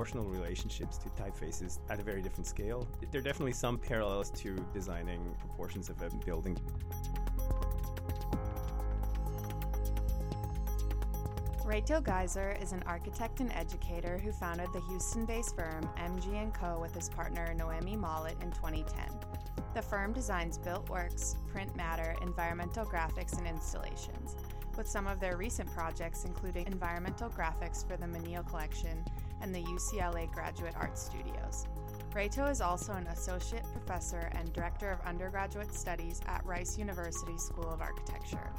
proportional relationships to typefaces at a very different scale. There are definitely some parallels to designing proportions of a building. Reto Geiser is an architect and educator who founded the Houston-based firm MG & Co. with his partner Noemi Mollet in 2010. The firm designs built works, print matter, environmental graphics, and installations, with some of their recent projects including environmental graphics for the Menil Collection and the UCLA Graduate Art Studios. Reto is also an associate professor and director of undergraduate studies at Rice University School of Architecture.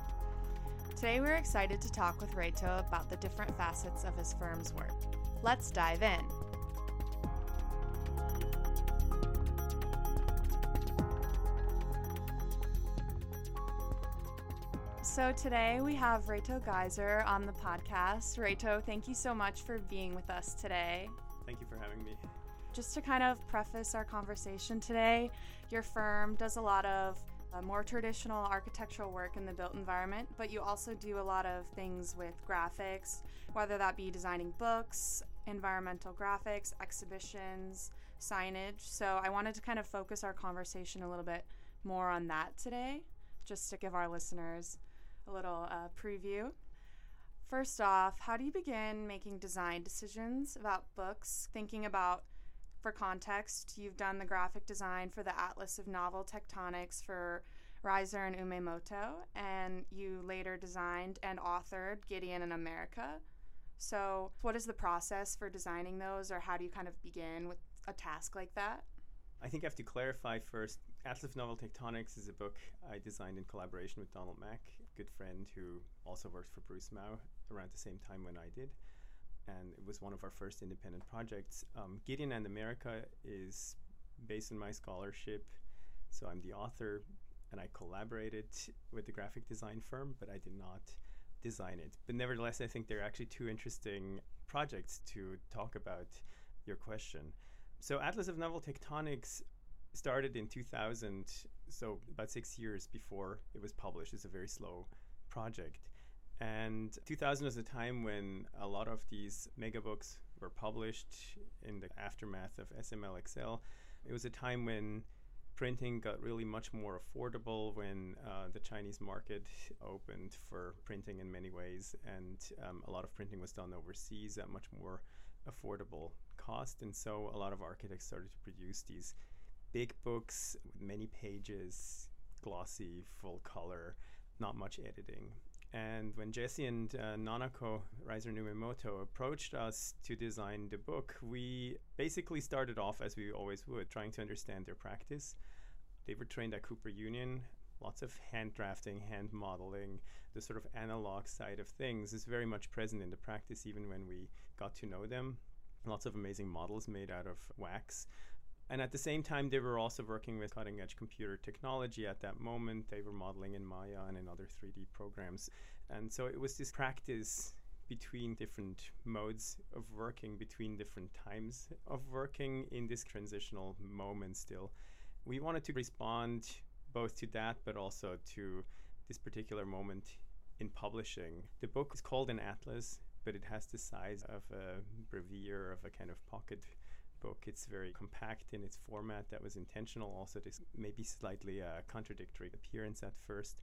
Today, we're excited to talk with Reto about the different facets of his firm's work. Let's dive in. So, today we have Reto Geiser on the podcast. Reto, thank you so much for being with us today. Thank you for having me. Just to kind of preface our conversation today, your firm does a lot of uh, more traditional architectural work in the built environment, but you also do a lot of things with graphics, whether that be designing books, environmental graphics, exhibitions, signage. So I wanted to kind of focus our conversation a little bit more on that today, just to give our listeners a little uh, preview. First off, how do you begin making design decisions about books, thinking about for context, you've done the graphic design for the Atlas of Novel Tectonics for Reiser and Umemoto, and you later designed and authored Giedion in America. So, what is the process for designing those, or how do you kind of begin with a task like that? I think I have to clarify first. Atlas of Novel Tectonics is a book I designed in collaboration with Donald Mack, good friend who also worked for Bruce Mau around the same time when I did and it was one of our first independent projects. Um, Giedion and America is based on my scholarship, so I'm the author, and I collaborated with the graphic design firm, but I did not design it. But nevertheless, I think they're actually two interesting projects to talk about your question. So, Atlas of Novel Tectonics started in 2000, so about six years before it was published. It's a very slow project. And 2000 was a time when a lot of these megabooks were published in the aftermath of SML It was a time when printing got really much more affordable when uh, the Chinese market opened for printing in many ways, and um, a lot of printing was done overseas at much more affordable cost. And so a lot of architects started to produce these big books with many pages, glossy, full color, not much editing. And when Jesse and uh, Nanako Reiser Umemoto approached us to design the book, we basically started off as we always would, trying to understand their practice. They were trained at Cooper Union. Lots of hand drafting, hand modeling, the sort of analog side of things is very much present in the practice, even when we got to know them. Lots of amazing models made out of wax. And at the same time, they were also working with cutting edge computer technology at that moment. They were modeling in Maya and in other 3D programs. And so it was this practice between different modes of working, between different times of working in this transitional moment still. We wanted to respond both to that, but also to this particular moment in publishing. The book is called an atlas, but it has the size of a brevier, of a kind of pocket book. It's very compact in its format. That was intentional. Also, this maybe slightly uh, contradictory appearance at first.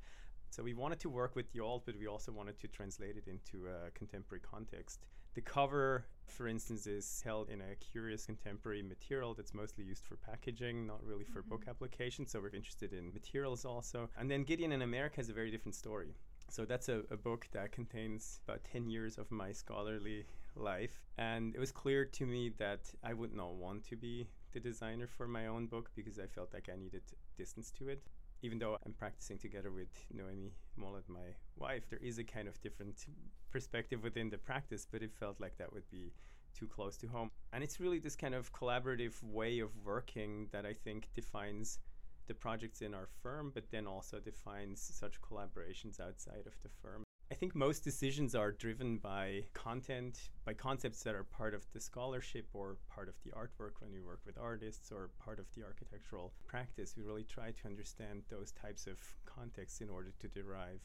So we wanted to work with the old, but we also wanted to translate it into a contemporary context. The cover, for instance, is held in a curious contemporary material that's mostly used for packaging, not really for mm-hmm. book application. So we're interested in materials also. And then Giedion in America has a very different story. So that's a, a, book that contains about 10 years of my scholarly life. And it was clear to me that I would not want to be the designer for my own book because I felt like I needed distance to it. Even though I'm practicing together with Noemi Mollet, my wife, there is a kind of different perspective within the practice, but it felt like that would be too close to home. And it's really this kind of collaborative way of working that I think defines the projects in our firm, but then also defines such collaborations outside of the firm. I think most decisions are driven by content, by concepts that are part of the scholarship or part of the artwork when we work with artists or part of the architectural practice. We really try to understand those types of contexts in order to derive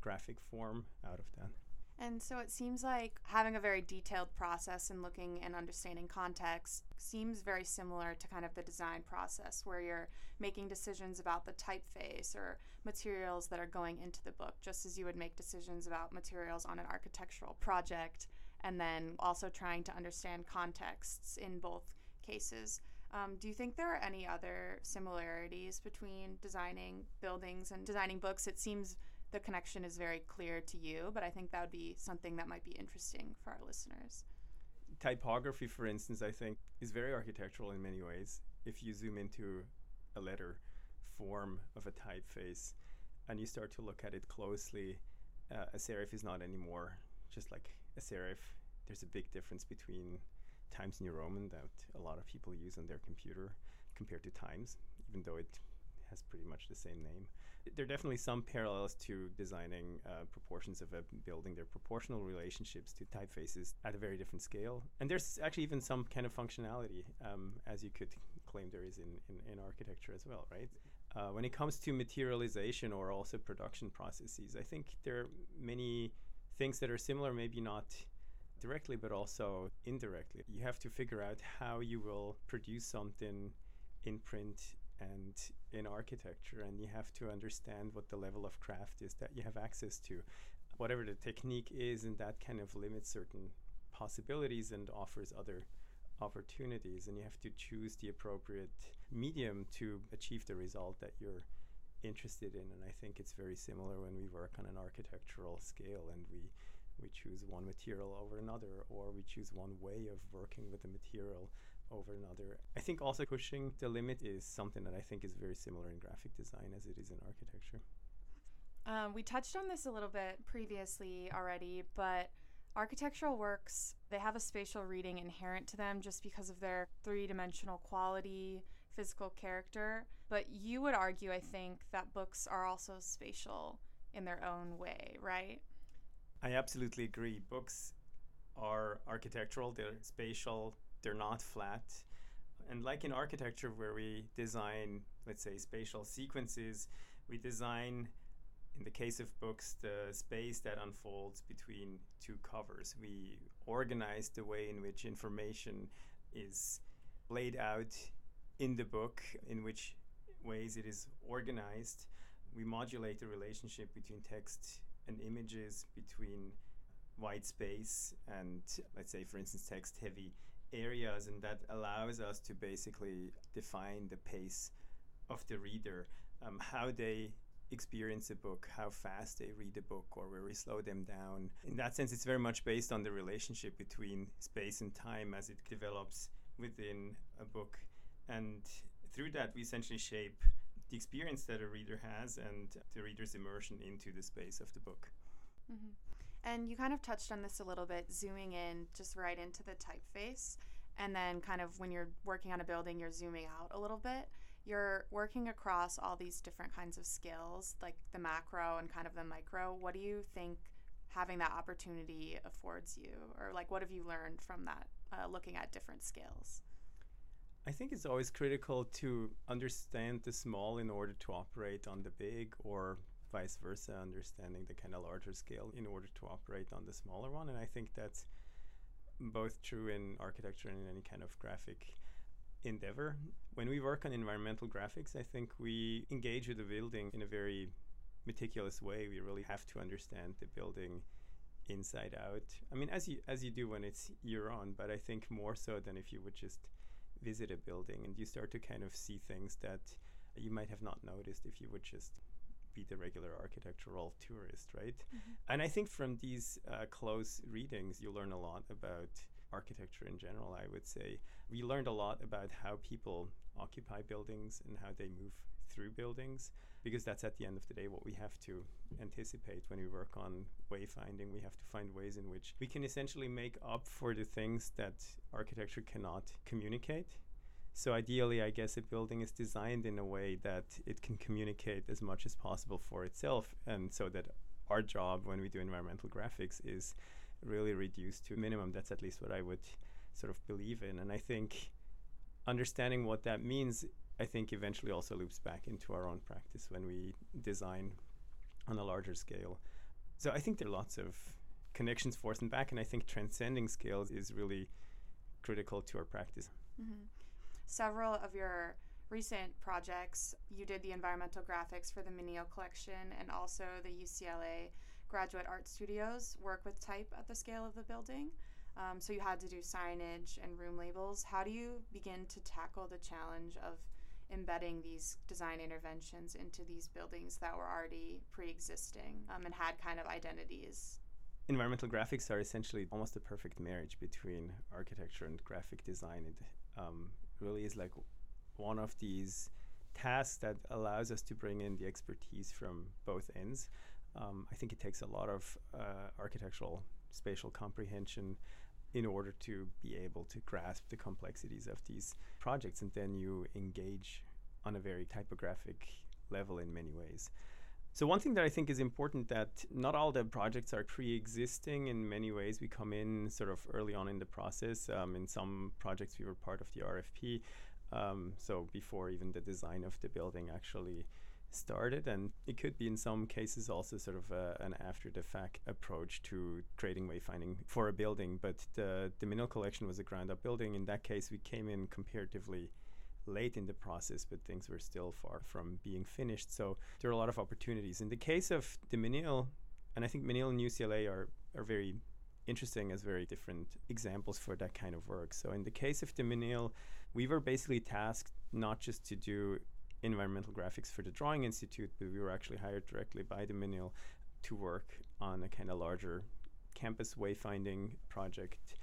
graphic form out of that. And so it seems like having a very detailed process and looking and understanding context seems very similar to kind of the design process where you're making decisions about the typeface or materials that are going into the book, just as you would make decisions about materials on an architectural project, and then also trying to understand contexts in both cases. Um, do you think there are any other similarities between designing buildings and designing books? It seems the connection is very clear to you, but I think that would be something that might be interesting for our listeners. Typography, for instance, I think is very architectural in many ways. If you zoom into a letter form of a typeface and you start to look at it closely, uh, a serif is not anymore just like a serif. There's a big difference between Times New Roman that a lot of people use on their computer compared to Times, even though it has pretty much the same name. There are definitely some parallels to designing uh, proportions of a building. There are proportional relationships to typefaces at a very different scale. And there's actually even some kind of functionality, um, as you could claim there is in, in, in architecture as well, right? Uh, when it comes to materialization or also production processes, I think there are many things that are similar, maybe not directly, but also indirectly. You have to figure out how you will produce something in print and in architecture, and you have to understand what the level of craft is that you have access to. Whatever the technique is, and that kind of limits certain possibilities and offers other opportunities, and you have to choose the appropriate medium to achieve the result that you're interested in. And I think it's very similar when we work on an architectural scale and we we choose one material over another, or we choose one way of working with the material over another. I think also pushing the limit is something that I think is very similar in graphic design as it is in architecture. Um, we touched on this a little bit previously already, but architectural works, they have a spatial reading inherent to them just because of their three dimensional quality, physical character. But you would argue, I think, that books are also spatial in their own way, right? I absolutely agree. Books are architectural, they're spatial, they're not flat. And like in architecture, where we design, let's say, spatial sequences, we design, in the case of books, the space that unfolds between two covers. We organize the way in which information is laid out in the book, in which ways it is organized. We modulate the relationship between text and images between white space and let's say for instance text heavy areas and that allows us to basically define the pace of the reader um, how they experience a book how fast they read a book or where we slow them down in that sense it's very much based on the relationship between space and time as it develops within a book and through that we essentially shape the experience that a reader has and the reader's immersion into the space of the book. Mm-hmm. And you kind of touched on this a little bit, zooming in just right into the typeface. And then, kind of, when you're working on a building, you're zooming out a little bit. You're working across all these different kinds of skills, like the macro and kind of the micro. What do you think having that opportunity affords you? Or, like, what have you learned from that, uh, looking at different scales? I think it's always critical to understand the small in order to operate on the big, or vice versa, understanding the kind of larger scale in order to operate on the smaller one. And I think that's both true in architecture and in any kind of graphic endeavor. When we work on environmental graphics, I think we engage with the building in a very meticulous way. We really have to understand the building inside out. I mean, as you as you do when it's year on, but I think more so than if you would just visit a building and you start to kind of see things that you might have not noticed if you would just be the regular architectural tourist, right? Mm-hmm. And I think from these uh, close readings, you learn a lot about architecture in general, I would say. We learned a lot about how people occupy buildings and how they move through buildings because that's at the end of the day what we have to anticipate when we work on wayfinding. We have to find ways in which we can essentially make up for the things that architecture cannot communicate. So ideally, I guess a building is designed in a way that it can communicate as much as possible for itself, and so that our job when we do environmental graphics is really reduced to a minimum. That's at least what I would sort of believe in, and I think understanding what that means I think eventually also loops back into our own practice when we design on a larger scale. So I think there are lots of connections forth and back. And I think transcending scales is really critical to our practice. Mm-hmm. Several of your recent projects, you did the environmental graphics for the Menil collection and also the UCLA Graduate Art Studios work with type at the scale of the building. Um, so you had to do signage and room labels. How do you begin to tackle the challenge of embedding these design interventions into these buildings that were already pre-existing um, and had kind of identities environmental graphics are essentially almost a perfect marriage between architecture and graphic design it um, really is like one of these tasks that allows us to bring in the expertise from both ends um, i think it takes a lot of uh, architectural spatial comprehension in order to be able to grasp the complexities of these projects. And then you engage on a very typographic level in many ways. So one thing that I think is important that not all the projects are pre-existing. In many ways, we come in sort of early on in the process. Um, in some projects, we were part of the RFP, um, so before even the design of the building actually started. And it could be in some cases also sort of a, an after the fact approach to creating wayfinding for a building. But the, the Menil collection was a ground up building. In that case, we came in comparatively late in the process, but things were still far from being finished. So there are a lot of opportunities. In the case of the Menil, and I think Menil and UCLA are, are very interesting as very different examples for that kind of work. So in the case of the Menil, we were basically tasked not just to do environmental graphics for the Drawing Institute, but we were actually hired directly by the Menil to work on a kind of larger campus wayfinding project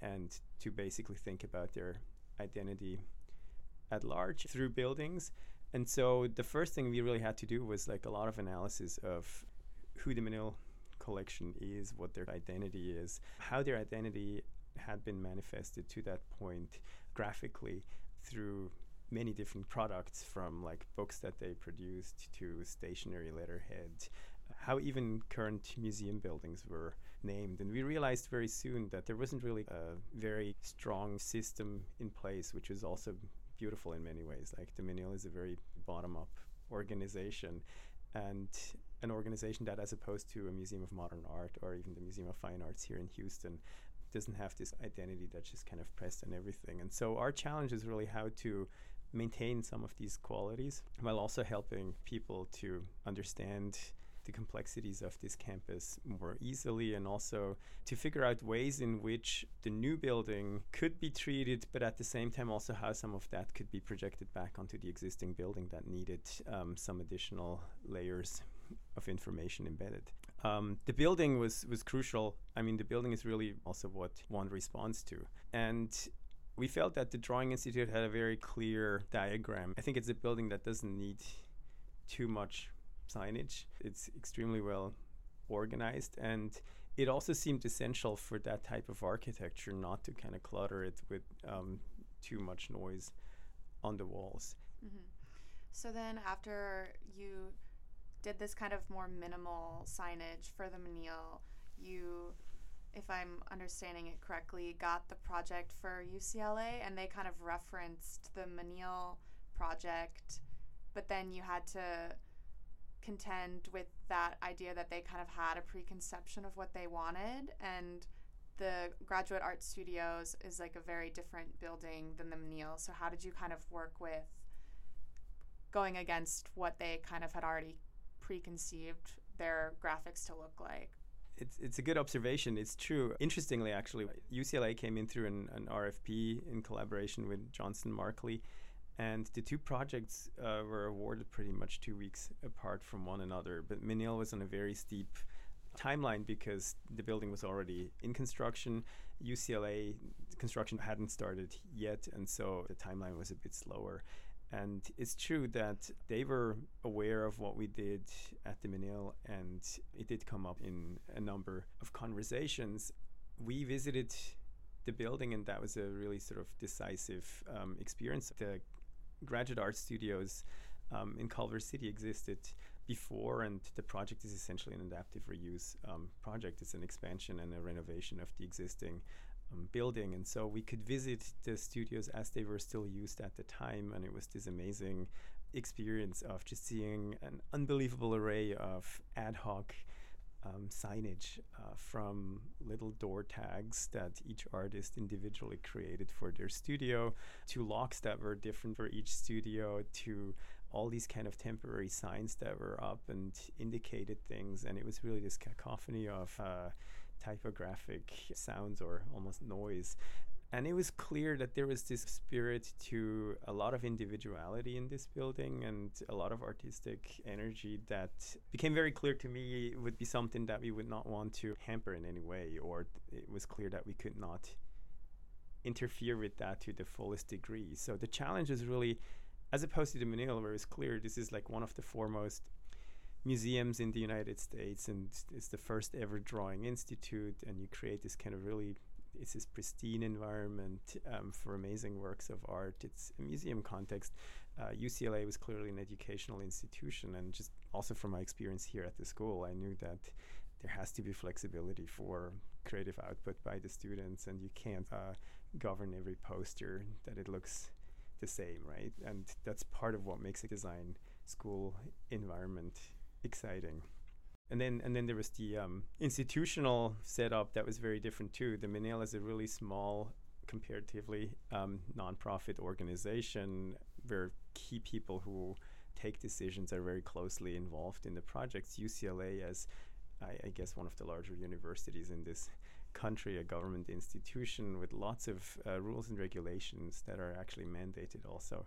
and to basically think about their identity at large through buildings. And so the first thing we really had to do was like a lot of analysis of who the Menil collection is, what their identity is, how their identity had been manifested to that point graphically through many different products from like books that they produced to stationary letterhead how even current museum buildings were named and we realized very soon that there wasn't really a very strong system in place which was also beautiful in many ways. Like the Menil is a very bottom up organization and an organization that as opposed to a museum of modern art or even the museum of fine arts here in houston doesn't have this identity that's just kind of pressed on everything. And so our challenge is really how to maintain some of these qualities while also helping people to understand the complexities of this campus more easily and also to figure out ways in which the new building could be treated, but at the same time also how some of that could be projected back onto the existing building that needed um, some additional layers of information embedded. Um, the building was was crucial. I mean, the building is really also what one responds to, and we felt that the Drawing Institute had a very clear diagram. I think it's a building that doesn't need too much signage. It's extremely well organized and it also seemed essential for that type of architecture not to kind of clutter it with um, too much noise on the walls. Mm-hmm. So then, after you did this kind of more minimal signage for the Menil, you if I'm understanding it correctly, got the project for UCLA and they kind of referenced the Menil project, but then you had to contend with that idea that they kind of had a preconception of what they wanted and the graduate art studios is like a very different building than the Menil. So how did you kind of work with going against what they kind of had already preconceived their graphics to look like? it's it's a good observation. It's true. Interestingly, actually, UCLA came in through an, an RFP in collaboration with Johnston Marklee, and the two projects uh, were awarded pretty much two weeks apart from one another. But Menil was on a very steep timeline because the building was already in construction. UCLA construction hadn't started yet, and so the timeline was a bit slower. And it's true that they were aware of what we did at the Menil, and it did come up in a number of conversations. We visited the building, and that was a really sort of decisive um, experience. The graduate art studios um, in Culver City existed before, and the project is essentially an adaptive reuse um, project. It's an expansion and a renovation of the existing um, building. And so we could visit the studios as they were still used at the time. And it was this amazing experience of just seeing an unbelievable array of ad hoc um, signage uh, from little door tags that each artist individually created for their studio to locks that were different for each studio to all these kind of temporary signs that were up and indicated things. And it was really this cacophony of uh, typographic sounds or almost noise and it was clear that there was this spirit to a lot of individuality in this building and a lot of artistic energy that became very clear to me would be something that we would not want to hamper in any way or it was clear that we could not interfere with that to the fullest degree. So the challenge is really as opposed to the Menil where it's clear this is like one of the foremost museums in the united states and it's the first ever drawing institute and you create this kind of really it's this pristine environment um, for amazing works of art. It's a museum context. Uh, UCLA was clearly an educational institution, and just also from my experience here at the school, I knew that there has to be flexibility for creative output by the students, and you can't uh, govern every poster that it looks the same, right? And that's part of what makes a design school environment exciting and then and then there was the um, institutional setup that was very different too. The Menil is a really small, comparatively um, nonprofit organization where key people who take decisions are very closely involved in the projects. UCLA, as I, I guess one of the larger universities in this country, a government institution with lots of uh, rules and regulations that are actually mandated also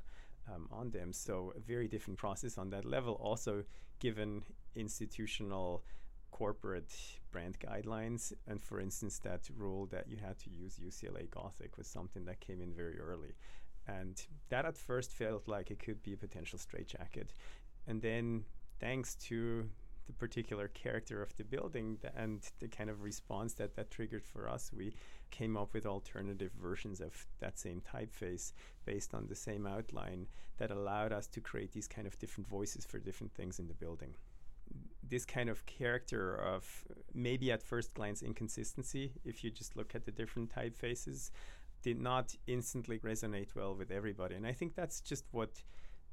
um, on them. So a very different process on that level. Also, given institutional corporate brand guidelines, and for instance, that rule that you had to use UCLA Gothic was something that came in very early. And that at first felt like it could be a potential straitjacket. And then, thanks to the particular character of the building and the kind of response that that triggered for us, we came up with alternative versions of that same typeface based on the same outline that allowed us to create these kind of different voices for different things in the building. This kind of character of maybe at first glance inconsistency, if you just look at the different typefaces, did not instantly resonate well with everybody. And I think that's just what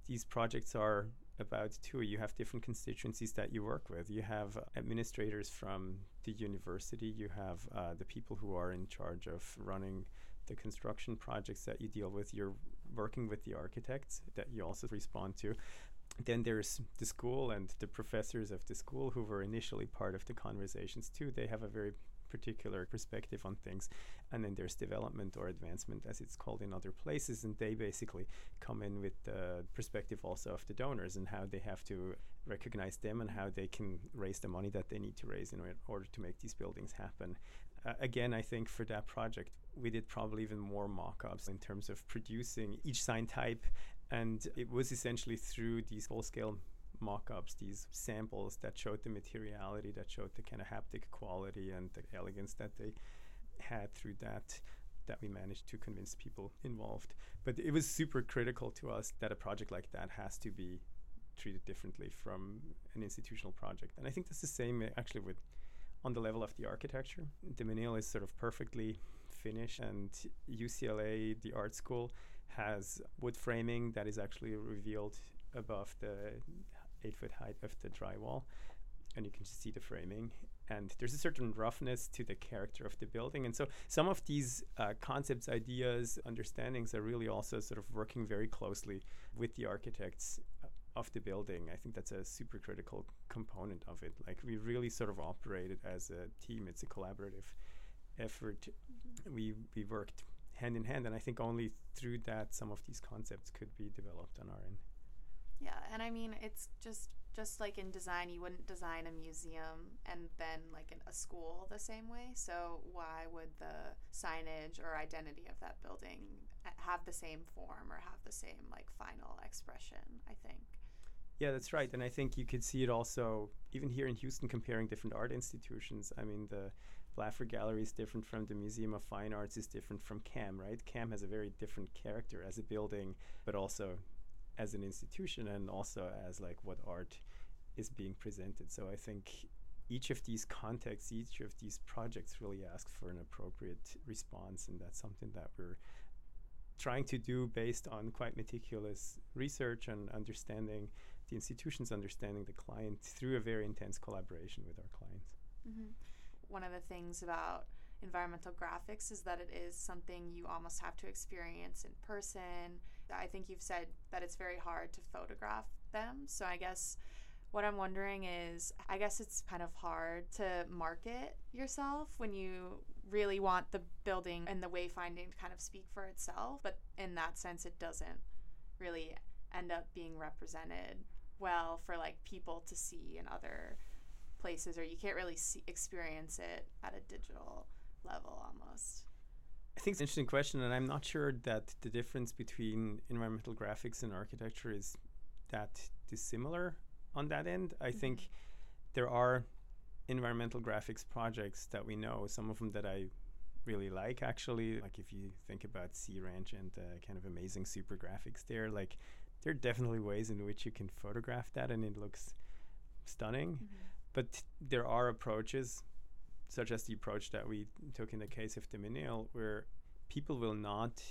these projects are about too. You have different constituencies that you work with. You have administrators from the university. You have uh, the people who are in charge of running the construction projects that you deal with. You're working with the architects that you also respond to. Then there's the school and the professors of the school who were initially part of the conversations too. They have a very particular perspective on things. And then there's development or advancement, as it's called in other places. And they basically come in with the perspective also of the donors and how they have to recognize them and how they can raise the money that they need to raise in order to make these buildings happen. Uh, again, I think for that project, we did probably even more mock ups in terms of producing each sign type. And it was essentially through these full scale mock-ups, these samples that showed the materiality, that showed the kind of haptic quality and the elegance that they had through that that we managed to convince people involved. But it was super critical to us that a project like that has to be treated differently from an institutional project. And I think that's the same eh, actually with on the level of the architecture. The Menil is sort of perfectly finished and UCLA, the art school, has wood framing that is actually revealed above the eight foot height of the drywall, and you can just see the framing. And there's a certain roughness to the character of the building. And so some of these uh, concepts, ideas, understandings are really also sort of working very closely with the architects uh, of the building. I think that's a super critical component of it. Like we really sort of operated as a team. It's a collaborative effort. We we worked hand in hand, and I think only through that some of these concepts could be developed on our end. Yeah, and I mean it's just just like in design, you wouldn't design a museum and then like an, a school the same way. So why would the signage or identity of that building uh, have the same form or have the same like final expression? I think. Yeah, that's right, and I think you could see it also even here in Houston comparing different art institutions. I mean the Blaffer Gallery is different from the Museum of Fine Arts is different from CAM, right? CAM has a very different character as a building, but also as an institution and also as like what art is being presented. So I think each of these contexts, each of these projects really ask for an appropriate response, and that's something that we're trying to do based on quite meticulous research and understanding the institution's understanding the client through a very intense collaboration with our clients. Mm-hmm. One of the things about environmental graphics is that it is something you almost have to experience in person. I think you've said that it's very hard to photograph them. So I guess what I'm wondering is I guess it's kind of hard to market yourself when you really want the building and the wayfinding to kind of speak for itself. But in that sense, it doesn't really end up being represented well for like people to see in other places or you can't really see experience it at a digital level almost I think it's an interesting question, and I'm not sure that the difference between environmental graphics and architecture is that dissimilar on that end. I mm-hmm. think there are environmental graphics projects that we know, some of them that I really like actually. Like if you think about Sea Ranch and uh, kind of amazing super graphics there, like there are definitely ways in which you can photograph that and it looks stunning. Mm-hmm. But there are approaches, such as the approach that we took in the case of the Menil, where people will not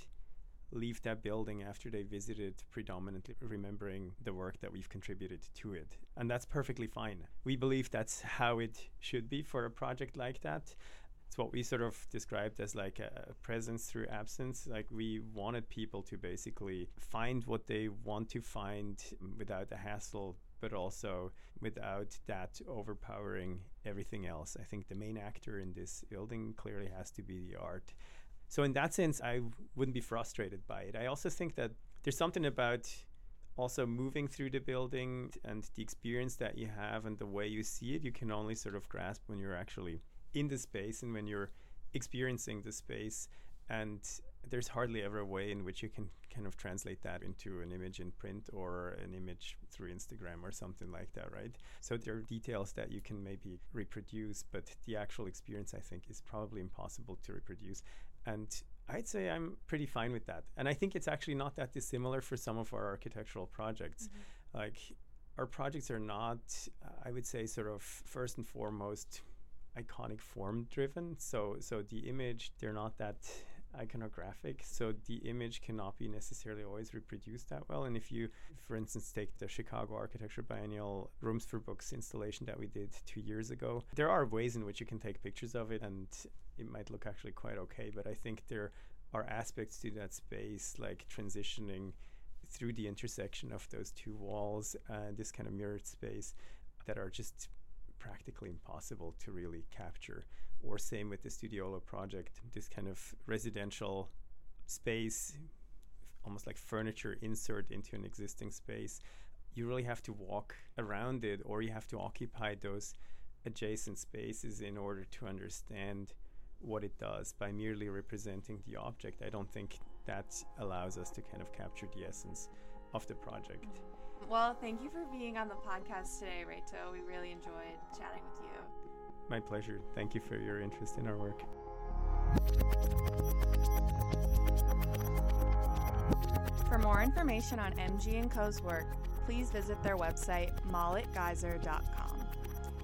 leave that building after they visited predominantly remembering the work that we've contributed to it. And that's perfectly fine. We believe that's how it should be for a project like that. It's what we sort of described as like a presence through absence. Like we wanted people to basically find what they want to find without the hassle but also without that overpowering everything else. I think the main actor in this building clearly has to be the art. So, in that sense, I wouldn't be frustrated by it. I also think that there's something about also moving through the building and the experience that you have and the way you see it, you can only sort of grasp when you're actually in the space and when you're experiencing the space. And there's hardly ever a way in which you can kind of translate that into an image in print or an image through Instagram or something like that, right? So there are details that you can maybe reproduce, but the actual experience, I think, is probably impossible to reproduce. And I'd say I'm pretty fine with that. And I think it's actually not that dissimilar for some of our architectural projects. Mm-hmm. Like, our projects are not, uh, I would say, sort of first and foremost iconic form driven. So, so the image, they're not that iconographic, so the image cannot be necessarily always reproduced that well. And if you, for instance, take the Chicago Architecture Biennial Rooms for Books installation that we did two years ago, there are ways in which you can take pictures of it and it might look actually quite okay. But I think there are aspects to that space, like transitioning through the intersection of those two walls and this kind of mirrored space, that are just practically impossible to really capture or same with the Studiolo project, this kind of residential space, almost like furniture insert into an existing space. You really have to walk around it or you have to occupy those adjacent spaces in order to understand what it does by merely representing the object. I don't think that allows us to kind of capture the essence of the project. Well, thank you for being on the podcast today, Reto. We really enjoyed chatting with you. My pleasure. Thank you for your interest in our work. For more information on MG & Co.'s work, please visit their website, molletgeiser.com.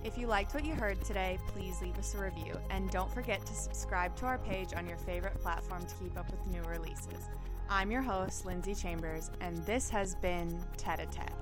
If you liked what you heard today, please leave us a review. And don't forget to subscribe to our page on your favorite platform to keep up with new releases. I'm your host, Lindsay Chambers, and this has been Tete a Tete.